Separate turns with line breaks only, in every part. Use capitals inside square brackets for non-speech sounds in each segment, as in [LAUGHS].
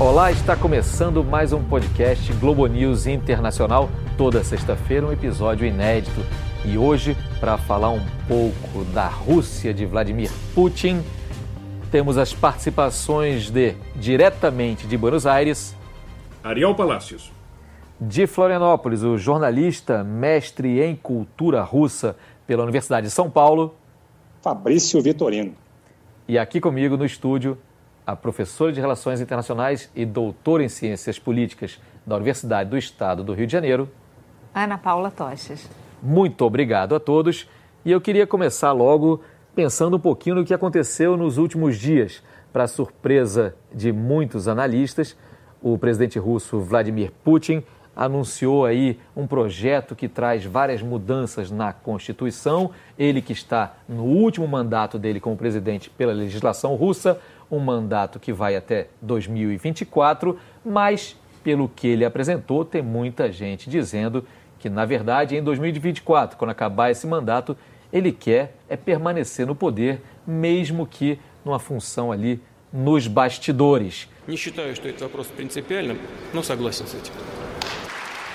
Olá, está começando mais um podcast Globo News Internacional. Toda sexta-feira, um episódio inédito. E hoje, para falar um pouco da Rússia de Vladimir Putin, temos as participações de, diretamente de Buenos Aires,
Ariel Palácios.
De Florianópolis, o jornalista, mestre em cultura russa pela Universidade de São Paulo,
Fabrício Vitorino.
E aqui comigo no estúdio, a professora de Relações Internacionais e doutora em Ciências Políticas da Universidade do Estado do Rio de Janeiro,
Ana Paula Tochas.
Muito obrigado a todos. E eu queria começar logo pensando um pouquinho no que aconteceu nos últimos dias. Para surpresa de muitos analistas, o presidente russo Vladimir Putin anunciou aí um projeto que traz várias mudanças na Constituição. Ele que está no último mandato dele como presidente pela legislação russa, um mandato que vai até 2024, mas pelo que ele apresentou, tem muita gente dizendo que, na verdade, em 2024, quando acabar esse mandato, ele quer é permanecer no poder, mesmo que numa função ali nos bastidores.
Не считаю, что это вопрос принципиальным, но согласен с этим.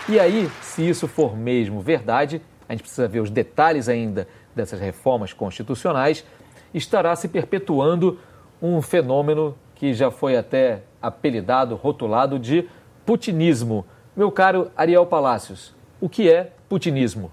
E aí, se isso for mesmo verdade, a gente precisa ver os detalhes ainda dessas reformas constitucionais, estará se perpetuando um fenômeno que já foi até apelidado, rotulado de putinismo. Meu caro Ariel Palácios, o que é putinismo?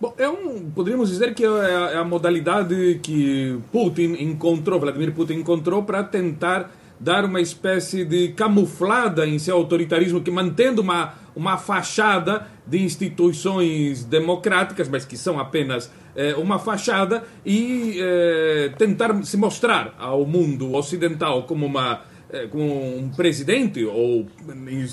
Bom, é um, poderíamos dizer que é é a modalidade que Putin encontrou, Vladimir Putin encontrou para tentar dar uma espécie de camuflada em seu autoritarismo, que mantendo uma, uma fachada de instituições democráticas, mas que são apenas é, uma fachada, e é, tentar se mostrar ao mundo ocidental como uma como um presidente, ou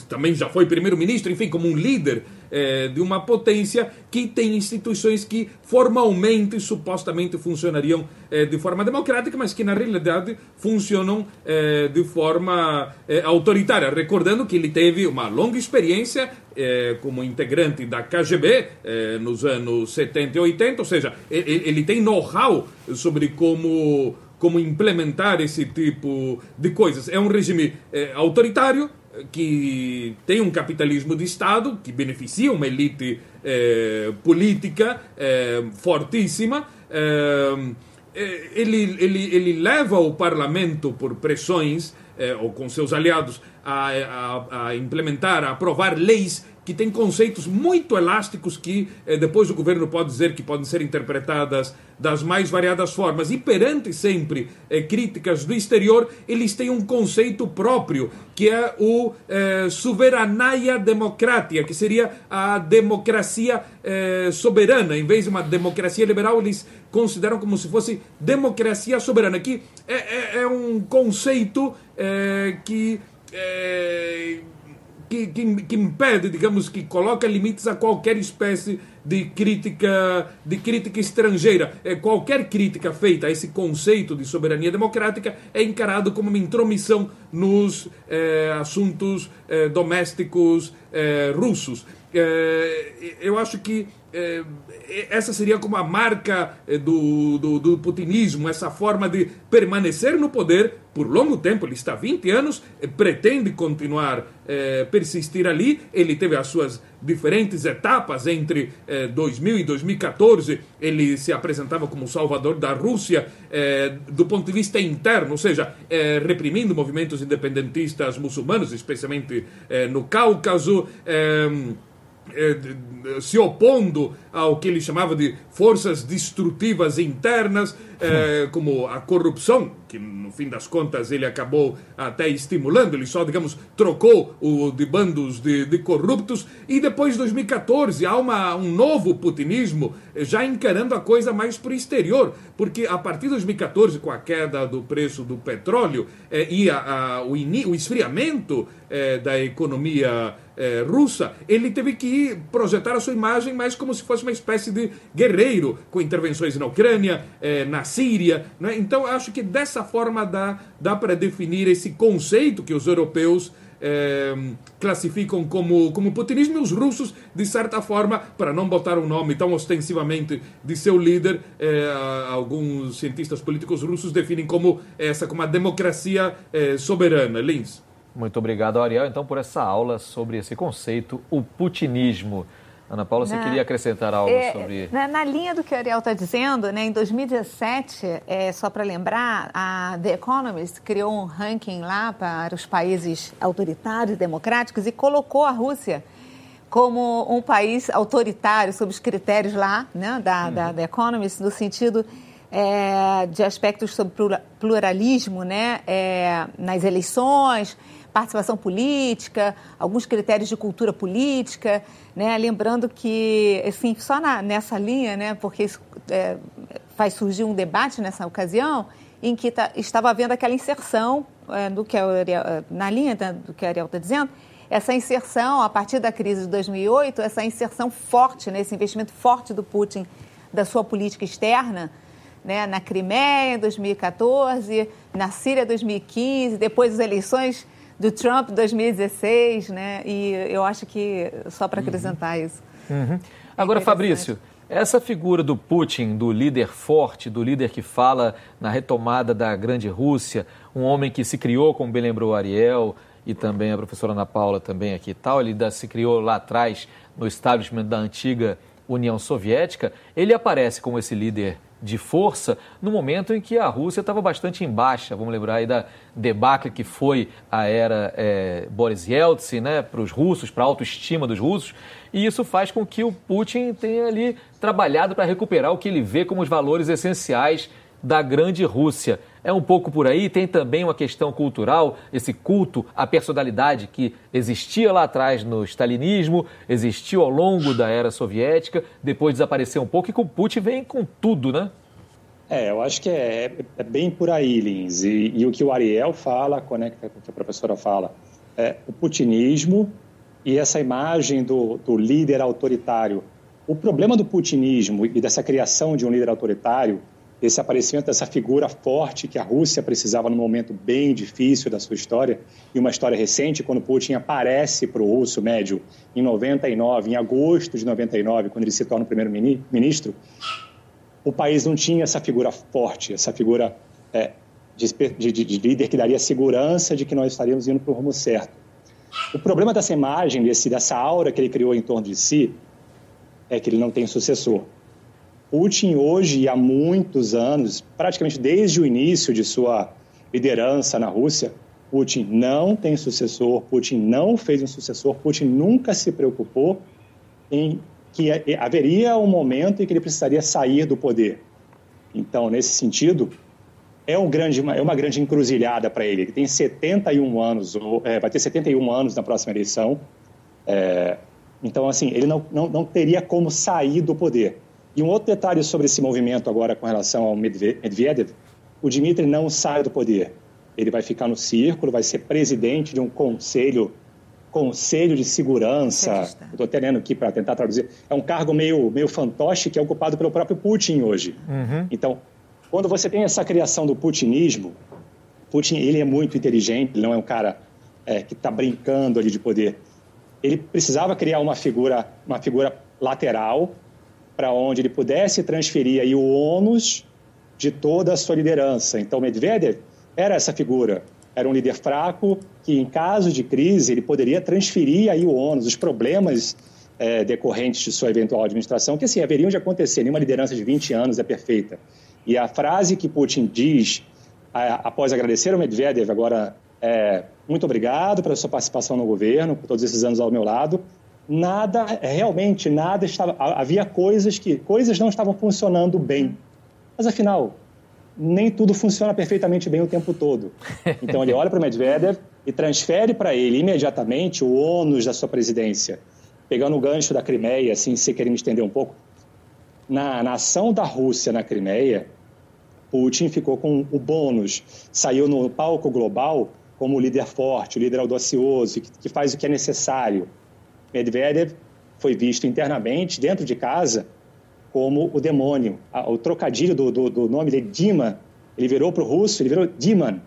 também já foi primeiro-ministro, enfim, como um líder é, de uma potência que tem instituições que formalmente, supostamente funcionariam é, de forma democrática, mas que na realidade funcionam é, de forma autoritária. Recordando que ele teve uma longa experiência como integrante da KGB nos anos 70 e 80, ou seja, ele, ele tem know-how sobre como como implementar esse tipo de coisas. É um regime é, autoritário que tem um capitalismo de Estado que beneficia uma elite é, política é, fortíssima. ele, ele, ele leva o parlamento por pressões ou com seus aliados a, a, a implementar, a aprovar leis que tem conceitos muito elásticos que eh, depois o governo pode dizer que podem ser interpretadas das mais variadas formas. E perante sempre eh, críticas do exterior, eles têm um conceito próprio, que é o eh, democrática, que seria a democracia eh, soberana. Em vez de uma democracia liberal, eles consideram como se fosse democracia soberana, que é, é, é um conceito eh, que eh, que, que, que, impede, digamos, que coloca limites a qualquer espécie de crítica, de crítica estrangeira. É, qualquer crítica feita a esse conceito de soberania democrática é encarado como uma intromissão nos é, assuntos é, domésticos é, russos. É, eu acho que é, essa seria como a marca é, do, do, do, putinismo, essa forma de permanecer no poder por longo tempo. Ele está há 20 anos, pretende continuar, persistir ali. Ele teve as suas diferentes etapas entre 2000 é, e 2014. Ele se apresentava como salvador da Rússia do ponto de vista interno, ou seja, reprimindo movimentos independentistas muçulmanos, especialmente no Cáucaso eh, se opondo ao que ele chamava de forças destrutivas internas, eh, como a corrupção, que no fim das contas ele acabou até estimulando, ele só, digamos, trocou o de bandos de, de corruptos, e depois de 2014 há uma, um novo putinismo eh, já encarando a coisa mais para o exterior, porque a partir de 2014, com a queda do preço do petróleo eh, e a, a, o, o esfriamento eh, da economia eh, russa, ele teve que projetar a sua imagem mais como se fosse uma espécie de guerreiro, com intervenções na Ucrânia, eh, na Síria. Né? Então, acho que dessa forma dá, dá para definir esse conceito que os europeus eh, classificam como, como putinismo e os russos, de certa forma, para não botar um nome tão ostensivamente de seu líder, eh, alguns cientistas políticos russos definem como essa como a democracia soberana. Lins.
Muito obrigado, Ariel, então, por essa aula sobre esse conceito, o putinismo. Ana Paula, você na, queria acrescentar algo é, sobre.
Na, na, linha do que o Ariel está dizendo, né, em 2017, é, só para lembrar, a The Economist criou um ranking lá para os países autoritários e democráticos e colocou a Rússia como um país autoritário, sob os critérios lá né, da, uhum. da The Economist, no sentido é, de aspectos sobre pluralismo né, é, nas eleições participação política, alguns critérios de cultura política, né? lembrando que, assim, só na, nessa linha, né? porque isso é, faz surgir um debate nessa ocasião, em que tá, estava havendo aquela inserção é, do que Ariel, é, na linha do que a Ariel está dizendo, essa inserção, a partir da crise de 2008, essa inserção forte, né, esse investimento forte do Putin da sua política externa, né, na Crimeia em 2014, na Síria em 2015, depois das eleições do Trump 2016, né? E eu acho que só para acrescentar uhum. isso.
Uhum. É Agora, Fabrício, essa figura do Putin, do líder forte, do líder que fala na retomada da grande Rússia, um homem que se criou, como bem lembrou Ariel e também a professora Ana Paula também aqui e tal, ele se criou lá atrás no establishment da antiga União Soviética, ele aparece como esse líder de força no momento em que a Rússia estava bastante em baixa. Vamos lembrar aí da debacle que foi a era é, Boris Yeltsin né, para os russos, para a autoestima dos russos. E isso faz com que o Putin tenha ali trabalhado para recuperar o que ele vê como os valores essenciais da grande Rússia. É um pouco por aí, tem também uma questão cultural, esse culto à personalidade que existia lá atrás no stalinismo, existiu ao longo da era soviética, depois desapareceu um pouco e com Putin vem com tudo, né?
É, eu acho que é, é bem por aí, Lins. E, e, o que o Ariel fala, conecta com o que a professora fala, é o putinismo e essa imagem do, do líder autoritário. O problema do putinismo e dessa criação de um líder autoritário esse aparecimento dessa figura forte que a Rússia precisava num momento bem difícil da sua história, e uma história recente, quando Putin aparece para o russo médio em 99, em agosto de 99, quando ele se torna primeiro-ministro, o país não tinha essa figura forte, essa figura é, de, de, de, líder que daria segurança de que nós estaríamos indo para o rumo certo. O problema dessa imagem, desse, dessa aura que ele criou em torno de si, é que ele não tem sucessor. Putin hoje, há muitos anos, praticamente desde o início de sua liderança na Rússia, Putin não tem sucessor, Putin não fez um sucessor, Putin nunca se preocupou em que haveria um momento em que ele precisaria sair do poder. Então, nesse sentido, é, um grande, é uma grande encruzilhada para ele. Ele tem 71 anos, ou, é, vai ter 71 anos na próxima eleição. É, então, assim, ele não, não, não teria como sair do poder. E um outro detalhe sobre esse movimento agora com relação ao Medvedev, o Dmitry não sai do poder. Ele vai ficar no círculo, vai ser presidente de um conselho, conselho de segurança. Estou até lendo aqui para tentar traduzir. É um cargo meio, meio fantoche que é ocupado pelo próprio Putin hoje. Uhum. Então, quando você tem essa criação do putinismo, Putin ele é muito inteligente, ele não é um cara é, que está brincando ali de poder. Ele precisava criar uma figura, uma figura lateral para onde ele pudesse transferir aí o ônus de toda a sua liderança. Então, Medvedev era essa figura, era um líder fraco que, em caso de crise, ele poderia transferir aí o ônus, os problemas é, decorrentes de sua eventual administração, que assim, haveriam de acontecer, nenhuma liderança de 20 anos é perfeita. E a frase que Putin diz, a, após agradecer ao Medvedev, agora, é, muito obrigado pela sua participação no governo, por todos esses anos ao meu lado, nada, realmente nada estava. Havia coisas que. coisas não estavam funcionando bem. Mas afinal, nem tudo funciona perfeitamente bem o tempo todo. [LAUGHS] Então ele olha para o Medvedev e transfere para ele imediatamente o ônus da sua presidência. Pegando o gancho da Crimeia, assim, se querer me estender um pouco. Na, na ação da Rússia na Crimeia, Putin ficou com o bônus, saiu no palco global como o líder forte, o líder audacioso, que, que faz o que é necessário. Medvedev foi visto internamente, dentro de casa, como o demônio. O trocadilho do, do, do nome dele, Dima, ele virou para o russo, ele virou Diman.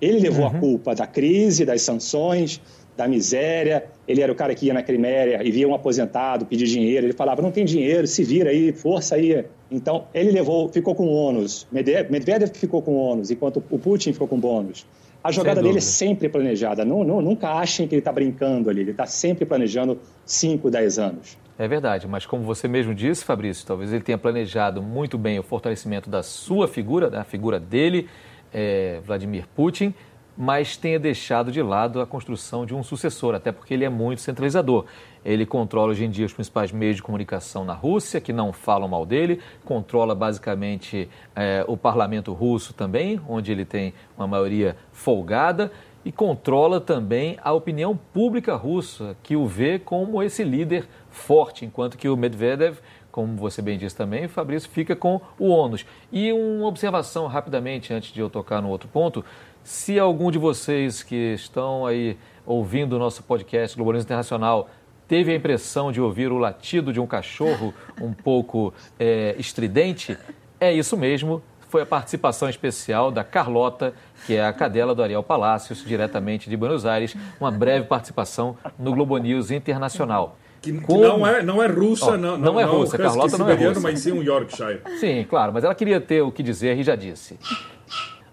Ele levou uhum. a culpa da crise, das sanções, da miséria. Ele era o cara que ia na Crimeia e via um aposentado pedir dinheiro. Ele falava: não tem dinheiro, se vira aí, força aí. Então, ele levou, ficou com ônus. Medvedev ficou com ônus, enquanto o Putin ficou com bônus. A jogada dele é sempre planejada. Não, não, nunca achem que ele está brincando ali. Ele está sempre planejando 5, 10 anos.
É verdade, mas como você mesmo disse, Fabrício, talvez ele tenha planejado muito bem o fortalecimento da sua figura, da figura dele, é, Vladimir Putin, mas tenha deixado de lado a construção de um sucessor, até porque ele é muito centralizador. Ele controla hoje em dia os principais meios de comunicação na Rússia, que não falam mal dele, controla basicamente é, o parlamento russo também, onde ele tem uma maioria folgada, e controla também a opinião pública russa, que o vê como esse líder forte, enquanto que o Medvedev, como você bem disse também, Fabrício, fica com o ônus. E uma observação rapidamente, antes de eu tocar no outro ponto, se algum de vocês que estão aí ouvindo o nosso podcast Globalismo Internacional teve a impressão de ouvir o latido de um cachorro um pouco é, estridente, é isso mesmo. Foi a participação especial da Carlota, que é a cadela do Ariel Palácios, diretamente de Buenos Aires, uma breve participação no Globo News Internacional.
Que, que não, é, não é russa, oh, não,
não, não, é russa, não, Carlota não é russa.
mas sim um Yorkshire.
Sim, claro, mas ela queria ter o que dizer e já disse.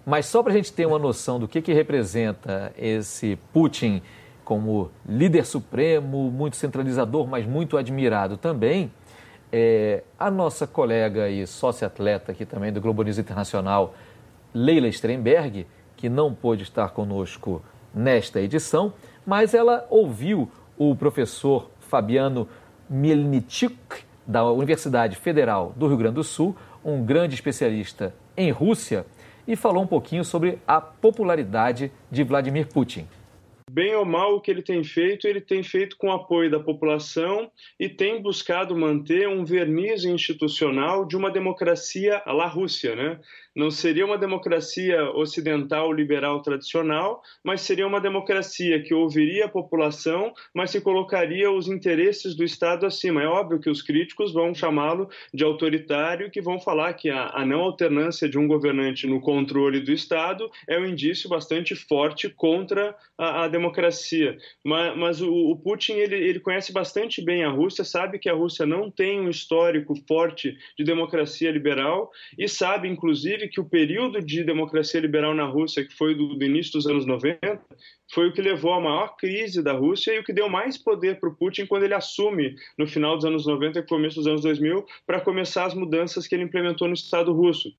Mas só para a gente ter uma noção do que, que representa esse Putin como líder supremo, muito centralizador, mas muito admirado também, é, a nossa colega e sócia-atleta aqui também do Globo News Internacional, Leila Strenberg, que não pôde estar conosco nesta edição, mas ela ouviu o professor Fabiano Mielnichuk, da Universidade Federal do Rio Grande do Sul, um grande especialista em Rússia, e falou um pouquinho sobre a popularidade de Vladimir Putin.
Bem ou mal, o que ele tem feito, ele tem feito com apoio da população e tem buscado manter um verniz institucional de uma democracia à la Rússia, né? Não seria uma democracia ocidental liberal tradicional, mas seria uma democracia que ouviria a população, mas se colocaria os interesses do Estado acima. É óbvio que os críticos vão chamá-lo de autoritário que vão falar que a, a, não alternância de um governante no controle do Estado é um indício bastante forte contra a, a democracia. Mas, mas o, o, Putin ele, ele conhece bastante bem a Rússia, sabe que a Rússia não tem um histórico forte de democracia liberal e sabe, inclusive, que o período de democracia liberal na Rússia, que foi do, do início dos anos 90, foi o que levou à maior crise da Rússia e o que deu mais poder para o Putin quando ele assume no final dos anos 90 e começo dos anos 2000 para começar as mudanças que ele implementou no Estado russo.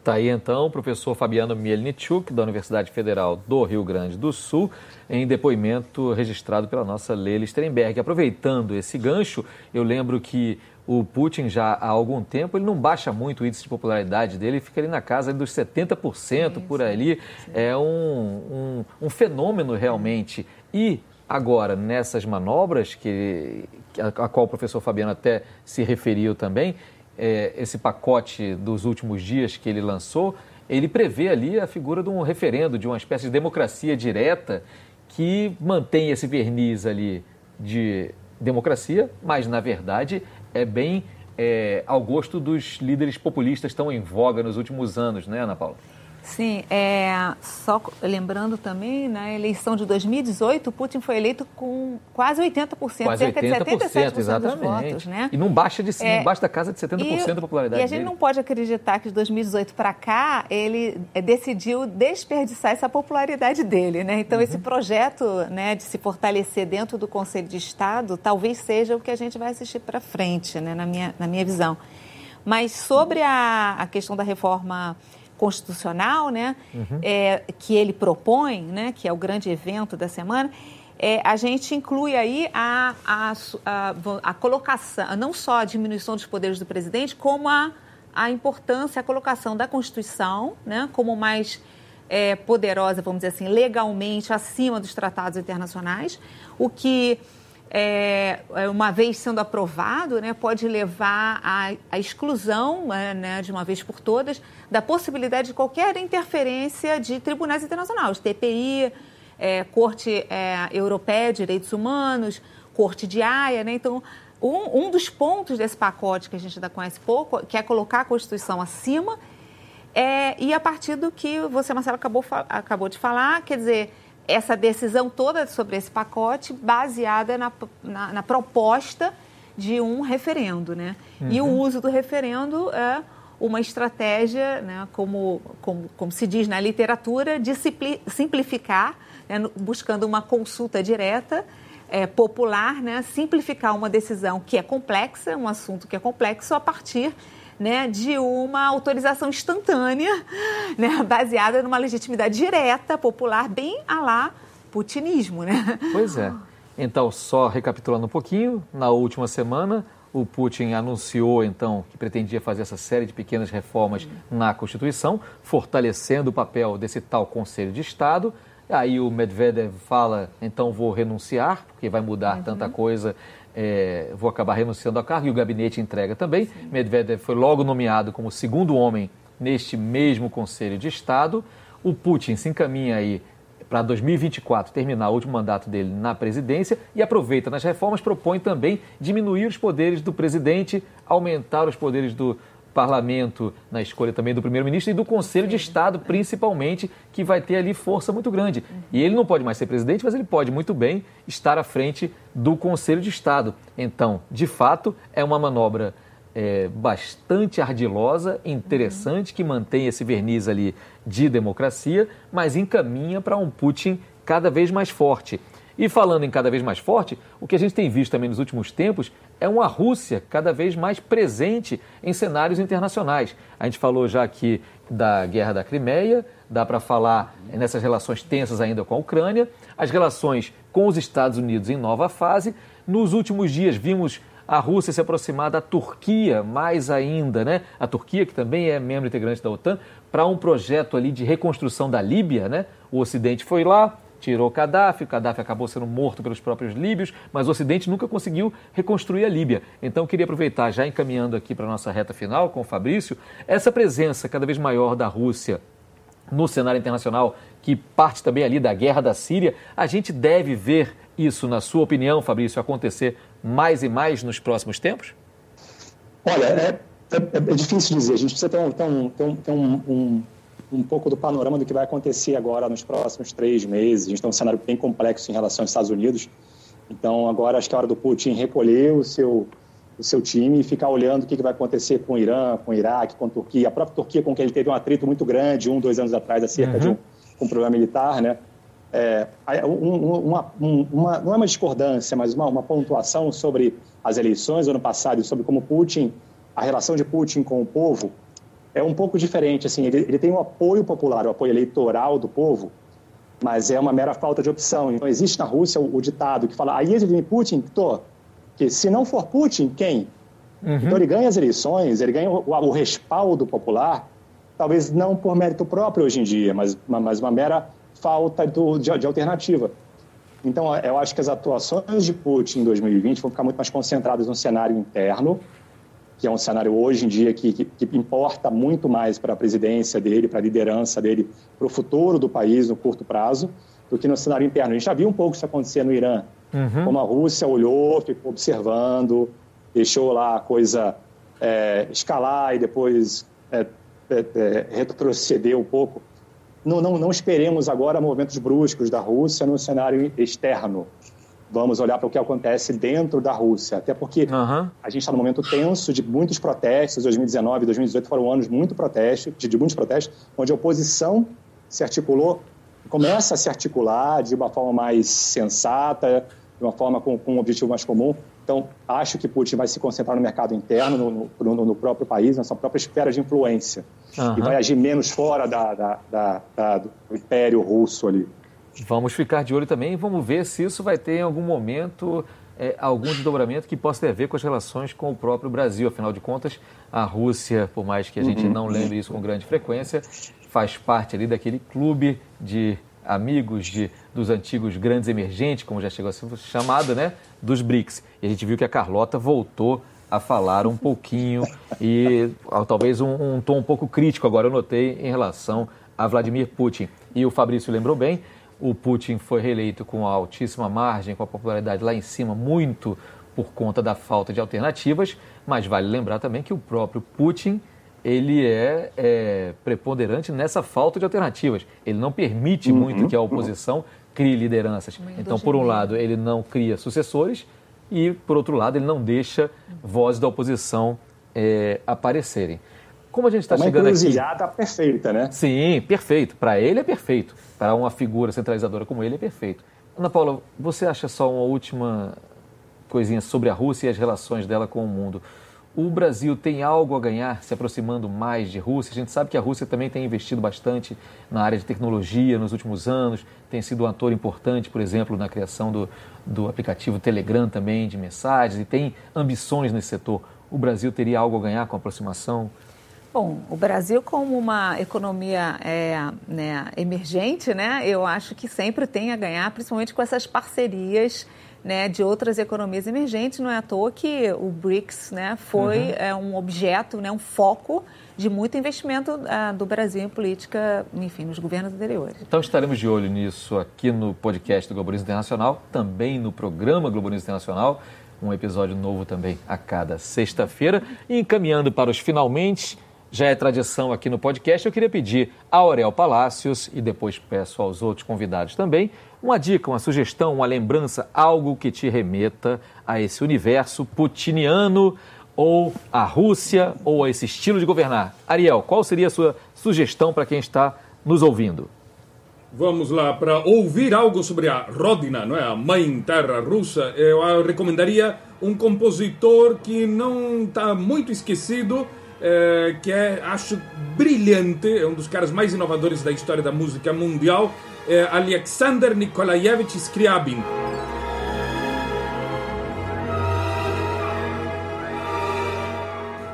Está aí então o professor Fabiano Mielnichuk, da Universidade Federal do Rio Grande do Sul, em depoimento registrado pela nossa Leila Sternberg. Aproveitando esse gancho, eu lembro que o Putin já há algum tempo, ele não baixa muito o índice de popularidade dele, fica ali na casa dos 70% Isso. por ali. É um, um, um, fenômeno realmente. E agora, nessas manobras, que, a, a qual o professor Fabiano até se referiu também, é, esse pacote dos últimos dias que ele lançou, ele prevê ali a figura de um referendo, de uma espécie de democracia direta que mantém esse verniz ali de democracia, mas na verdade é bem é, ao gosto dos líderes populistas tão em voga nos últimos anos, né, Ana Paula?
Sim, é, só lembrando também, na eleição de 2018, Putin foi eleito com quase 80%,
quase
cerca
80%,
de 77%
exatamente.
dos votos. Né?
E não baixa, de, é, não baixa da casa de 70%
e,
da popularidade
E a gente
dele.
não pode acreditar que de 2018 para cá ele é, decidiu desperdiçar essa popularidade dele. Né? Então, uhum. esse projeto né, de se fortalecer dentro do Conselho de Estado talvez seja o que a gente vai assistir para frente, né, na, minha, na minha visão. Mas sobre a, a questão da reforma constitucional, né, uhum. é, que ele propõe, né, que é o grande evento da semana, é, a gente inclui aí a, a, a, a, colocação, não só a diminuição dos poderes do presidente, como a, a importância, a colocação da Constituição, né, como mais é, poderosa, vamos dizer assim, legalmente acima dos tratados internacionais, o que é, é, uma vez sendo aprovado, né, pode levar à, à exclusão, é, né, de uma vez por todas, da possibilidade de qualquer interferência de tribunais internacionais, TPI, é, Corte é, Europeia de Direitos Humanos, Corte de Haia. Né? Então, um, um, dos pontos desse pacote que a gente ainda conhece pouco, que é colocar a Constituição acima, é, e a partir do que você, Marcelo, acabou, acabou de falar, quer dizer essa decisão toda sobre esse pacote baseada na, na, na proposta de um referendo, né? Uhum. E o uhum. uso do referendo é uma estratégia, né, como, como, como se diz na literatura, de simplificar, né, buscando uma consulta direta é, popular, né, simplificar uma decisão que é complexa, um assunto que é complexo, a partir né, de uma autorização instantânea, né, baseada numa legitimidade direta, popular, bem a lá putinismo. Né?
Pois é. Então, só recapitulando um pouquinho, na última semana, o Putin anunciou então que pretendia fazer essa série de pequenas reformas na Constituição, fortalecendo o papel desse tal Conselho de Estado. Aí o Medvedev fala, então vou renunciar, porque vai mudar uhum. tanta coisa, é, vou acabar renunciando ao cargo, e o gabinete entrega também. Sim. Medvedev foi logo nomeado como segundo homem neste mesmo Conselho de Estado. O Putin se encaminha aí para 2024 terminar o último mandato dele na presidência e aproveita nas reformas, propõe também diminuir os poderes do presidente, aumentar os poderes do, parlamento, na escolha também do primeiro-ministro e do Conselho de Estado, principalmente, que vai ter ali força muito grande. E ele não pode mais ser presidente, mas ele pode muito bem estar à frente do Conselho de Estado. Então, de fato, é uma manobra é, bastante ardilosa, interessante, que mantém esse verniz ali de democracia, mas encaminha para um Putin cada vez mais forte. E falando em cada vez mais forte, o que a gente tem visto também nos últimos tempos é uma Rússia cada vez mais presente em cenários internacionais. A gente falou já aqui da guerra da Crimeia, dá para falar nessas relações tensas ainda com a Ucrânia, as relações com os Estados Unidos em nova fase. Nos últimos dias vimos a Rússia se aproximar da Turquia, mais ainda, né? A Turquia, que também é membro integrante da OTAN, para um projeto ali de reconstrução da Líbia, né? O Ocidente foi lá, tirou Gaddafi, Gaddafi acabou sendo morto pelos próprios líbios, mas o Ocidente nunca conseguiu reconstruir a Líbia. Então, queria aproveitar, já encaminhando aqui para a nossa reta final com o Fabrício, essa presença cada vez maior da Rússia no cenário internacional, que parte também ali da guerra da Síria, a gente deve ver isso, na sua opinião, Fabrício, acontecer mais e mais nos próximos tempos?
Olha, é, é, é difícil dizer. A gente precisa ter um, ter um, ter um, um um pouco do panorama do que vai acontecer agora nos próximos três meses. A gente tem um cenário bem complexo em relação aos Estados Unidos. Então, agora acho que é hora do Putin recolher o seu, o seu time e ficar olhando o que vai acontecer com o Irã, com o Iraque, com a Turquia. A própria Turquia, com quem ele teve um atrito muito grande, um, dois anos atrás, acerca uhum. de um, um problema militar, né? É, um, uma, uma, não é uma discordância, mas uma, uma pontuação sobre as eleições do ano passado e sobre como Putin, a relação de Putin com o povo é um pouco diferente. Assim, ele, ele tem um apoio popular, o um apoio eleitoral do povo, mas é uma mera falta de opção. Então, existe na Rússia o, o ditado que fala: aí vem Putin, tô, que se não for Putin, quem? Uhum. Então, ele ganha as eleições, ele ganha o, o, respaldo popular, talvez não por mérito próprio hoje em dia, mas, mas uma mera falta do, de, de alternativa. Então, eu acho que as atuações de Putin em 2020 vão ficar muito mais concentradas no cenário interno, que é um cenário hoje em dia que, que, que importa muito mais para a presidência dele, para a liderança dele, para o futuro do país no curto prazo, do que no cenário interno. A gente já viu um pouco isso acontecer no Irã, uhum. como a Rússia olhou, ficou observando, deixou lá a coisa é, escalar e depois é, é, é retroceder um pouco. Não, não, não esperemos agora movimentos bruscos da Rússia no cenário externo vamos olhar para o que acontece dentro da Rússia. Até porque uhum. a gente está num momento tenso de muitos protestos. 2019 e 2018 foram anos muito protestos, de, de muitos protestos, onde a oposição se articulou, começa a se articular de uma forma mais sensata, de uma forma com, com um objetivo mais comum. Então, acho que Putin vai se concentrar no mercado interno, no, no, no próprio país, na sua própria esfera de influência. Uhum. E vai agir menos fora da, da, da, do império russo ali.
Vamos ficar de olho também e vamos ver se isso vai ter em algum momento é, algum desdobramento que possa ter a ver com as relações com o próprio Brasil. Afinal de contas, a Rússia, por mais que a gente uhum. não lembre isso com grande frequência, faz parte ali daquele clube de amigos de, dos antigos grandes emergentes, como já chegou a ser chamado, né, dos BRICS. E a gente viu que a Carlota voltou a falar um pouquinho e talvez um, um tom um pouco crítico agora eu notei em relação a Vladimir Putin. E o Fabrício lembrou bem, o Putin foi reeleito com altíssima margem, com a popularidade lá em cima, muito por conta da falta de alternativas, mas vale lembrar também que o próprio Putin ele é, é preponderante nessa falta de alternativas. Ele não permite uhum. muito que a oposição crie lideranças. Então, por um lado, ele não cria sucessores e, por outro lado, ele não deixa vozes da oposição é, aparecerem. Como a gente está
é
chegando aqui...
Uma perfeita, né?
Sim, perfeito. Para ele é perfeito. Para uma figura centralizadora como ele é perfeito. Ana Paula, você acha só uma última coisinha sobre a Rússia e as relações dela com o mundo? O Brasil tem algo a ganhar se aproximando mais de Rússia? A gente sabe que a Rússia também tem investido bastante na área de tecnologia nos últimos anos, tem sido um ator importante, por exemplo, na criação do, do aplicativo Telegram também, de mensagens, e tem ambições nesse setor. O Brasil teria algo a ganhar com a aproximação?
Bom, o Brasil como uma economia é, né, emergente, né, eu acho que sempre tem a ganhar, principalmente com essas parcerias né, de outras economias emergentes. Não é à toa que o BRICS né, foi uhum. é, um objeto, né, um foco de muito investimento uh, do Brasil em política, enfim, nos governos anteriores.
Então estaremos de olho nisso aqui no podcast do Globalismo Internacional, também no programa Globalismo Internacional, um episódio novo também a cada sexta-feira. E encaminhando para os finalmente, já é tradição aqui no podcast, eu queria pedir a Aurel Palácios e depois peço aos outros convidados também uma dica, uma sugestão, uma lembrança, algo que te remeta a esse universo putiniano ou a Rússia ou a esse estilo de governar. Ariel, qual seria a sua sugestão para quem está nos ouvindo?
Vamos lá, para ouvir algo sobre a Rodina, não é? a mãe terra russa, eu recomendaria um compositor que não está muito esquecido, é, que é, acho brilhante, é um dos caras mais inovadores da história da música mundial, é Alexander Nikolaevich Scriabin.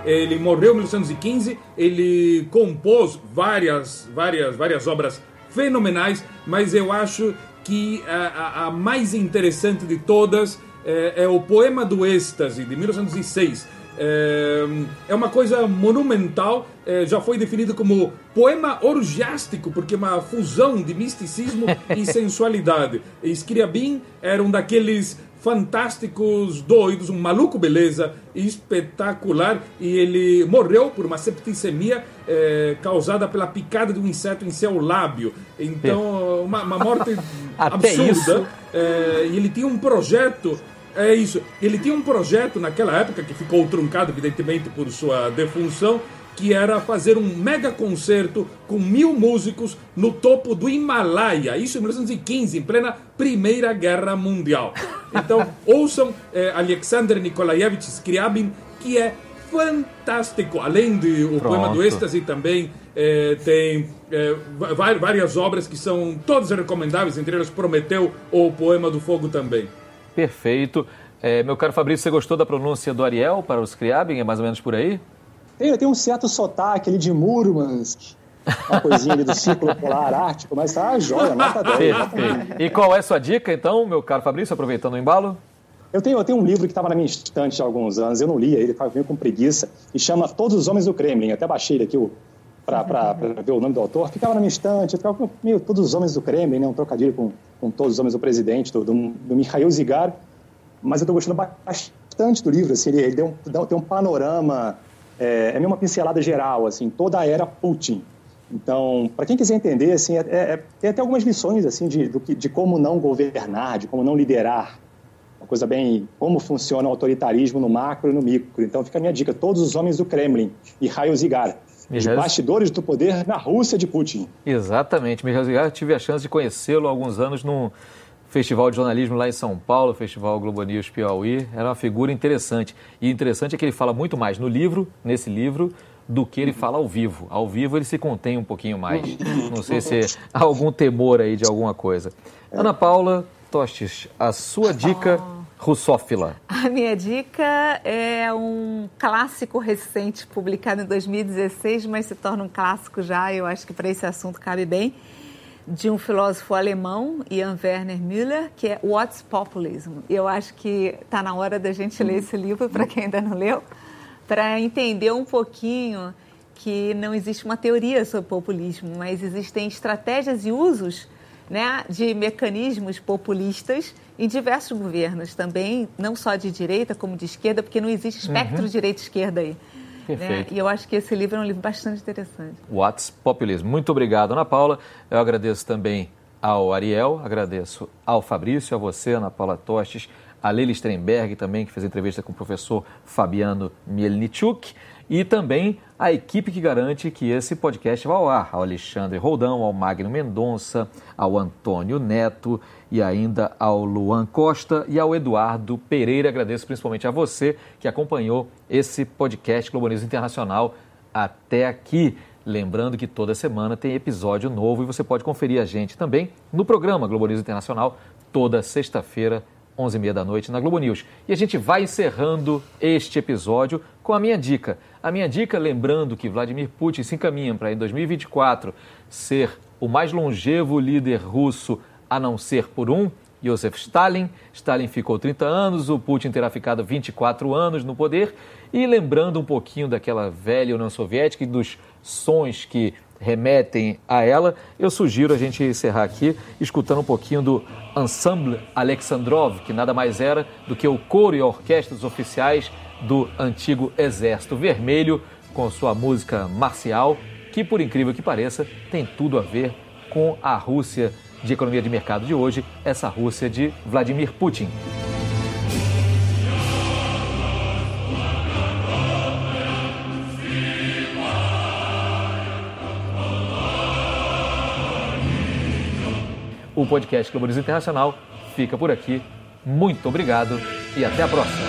Ele morreu em 1915, ele compôs várias, várias, várias obras fenomenais, mas eu acho que a, a, a mais interessante de todas é, é, o Poema do Êxtase, de 1906. É, é uma coisa monumental, é, já foi definido como poema orgiástico, porque é uma fusão de misticismo e [LAUGHS] sensualidade. Scriabin era um daqueles fantásticos doidos, um maluco beleza espetacular e ele morreu por uma septicemia é, causada pela picada de um inseto em seu lábio. Então, uma, uma morte [LAUGHS] absurda. É, e ele tinha um projeto é isso. Ele tinha um projeto naquela época que ficou truncado, evidentemente, por sua defunção, que era fazer um mega concerto com mil músicos no topo do Himalaia, isso em 1915, em plena Primeira Guerra Mundial. Então, [LAUGHS] ouçam é, Alexander Nikolaevich Scriabin, que é fantástico. Além de o Pronto. poema do êxtase, também é, tem é, várias obras que são todas recomendáveis, entre elas Prometeu ou o Poema do Fogo também.
Perfeito. É, meu caro Fabrício, você gostou da pronúncia do Ariel para os Scriabin? É mais ou menos por aí?
Tem, tem um certo sotaque ali de Murmansk, uma coisinha ali do Círculo Polar Ártico, mas tá joia, nota 10.
E qual é a sua dica, então, meu caro Fabrício, aproveitando o embalo?
Eu tenho, eu tenho um livro que estava na minha estante há alguns anos, eu não li ele, estava meio com preguiça, e chama Todos os Homens do Kremlin. até baixei ele aqui para ver o nome do autor. Ficava na minha estante, ficava meio Todos os Homens do Kremlin, né, um trocadilho com, com Todos os Homens do Presidente, do, do, do Mikhail Zigar. Mas eu estou gostando bastante do livro, assim, ele, ele deu, deu, tem um panorama é, é meio uma pincelada geral, assim, toda a era Putin. Então, para quem quiser entender, assim, é, é, tem até algumas lições assim de, do, de como não governar, de como não liderar. Uma coisa bem como funciona o autoritarismo no macro e no micro. Então, fica a minha dica: todos os homens do Kremlin e Raio Zigar. Os bastidores do poder na Rússia de Putin.
Exatamente. Mijail Zigar, tive a chance de conhecê-lo há alguns anos num Festival de Jornalismo lá em São Paulo, Festival Globo News Piauí. Era uma figura interessante. E interessante é que ele fala muito mais no livro, nesse livro, do que ele fala ao vivo. Ao vivo ele se contém um pouquinho mais. Não sei se há algum temor aí de alguma coisa. Ana Paula Tostes, a sua dica oh. Russófila.
A minha dica é um clássico recente, publicado em 2016, mas se torna um clássico já, eu acho que para esse assunto cabe bem de um filósofo alemão, Ian Werner Müller, que é What's Populism. Eu acho que está na hora da gente ler esse livro, para quem ainda não leu, para entender um pouquinho que não existe uma teoria sobre populismo, mas existem estratégias e usos né, de mecanismos populistas em diversos governos também, não só de direita como de esquerda, porque não existe espectro uhum. direita-esquerda aí. Perfeito. Né? E eu acho que esse livro é um livro bastante interessante.
What's Populism. Muito obrigado, Ana Paula. Eu agradeço também ao Ariel, agradeço ao Fabrício, a você, Ana Paula Tostes, a Leila Strenberg também, que fez entrevista com o professor Fabiano Mielnichuk, e também a equipe que garante que esse podcast vá ao ar, ao Alexandre Roldão, ao Magno Mendonça, ao Antônio Neto e ainda ao Luan Costa e ao Eduardo Pereira. Agradeço principalmente a você que acompanhou esse podcast News Internacional até aqui. Lembrando que toda semana tem episódio novo e você pode conferir a gente também no programa News Internacional toda sexta-feira 11h30 da noite na Globo News. E a gente vai encerrando este episódio com a minha dica. A minha dica, lembrando que Vladimir Putin se encaminha para em 2024 ser o mais longevo líder russo a não ser por um, Joseph Stalin. Stalin ficou 30 anos, o Putin terá ficado 24 anos no poder. E lembrando um pouquinho daquela velha União Soviética e dos sons que remetem a ela, eu sugiro a gente encerrar aqui escutando um pouquinho do Ensemble Alexandrov, que nada mais era do que o coro e orquestras oficiais do antigo Exército Vermelho, com sua música marcial, que por incrível que pareça, tem tudo a ver com a Rússia de economia de mercado de hoje, essa Rússia de Vladimir Putin. O podcast Globo Internacional fica por aqui. Muito obrigado e até a próxima.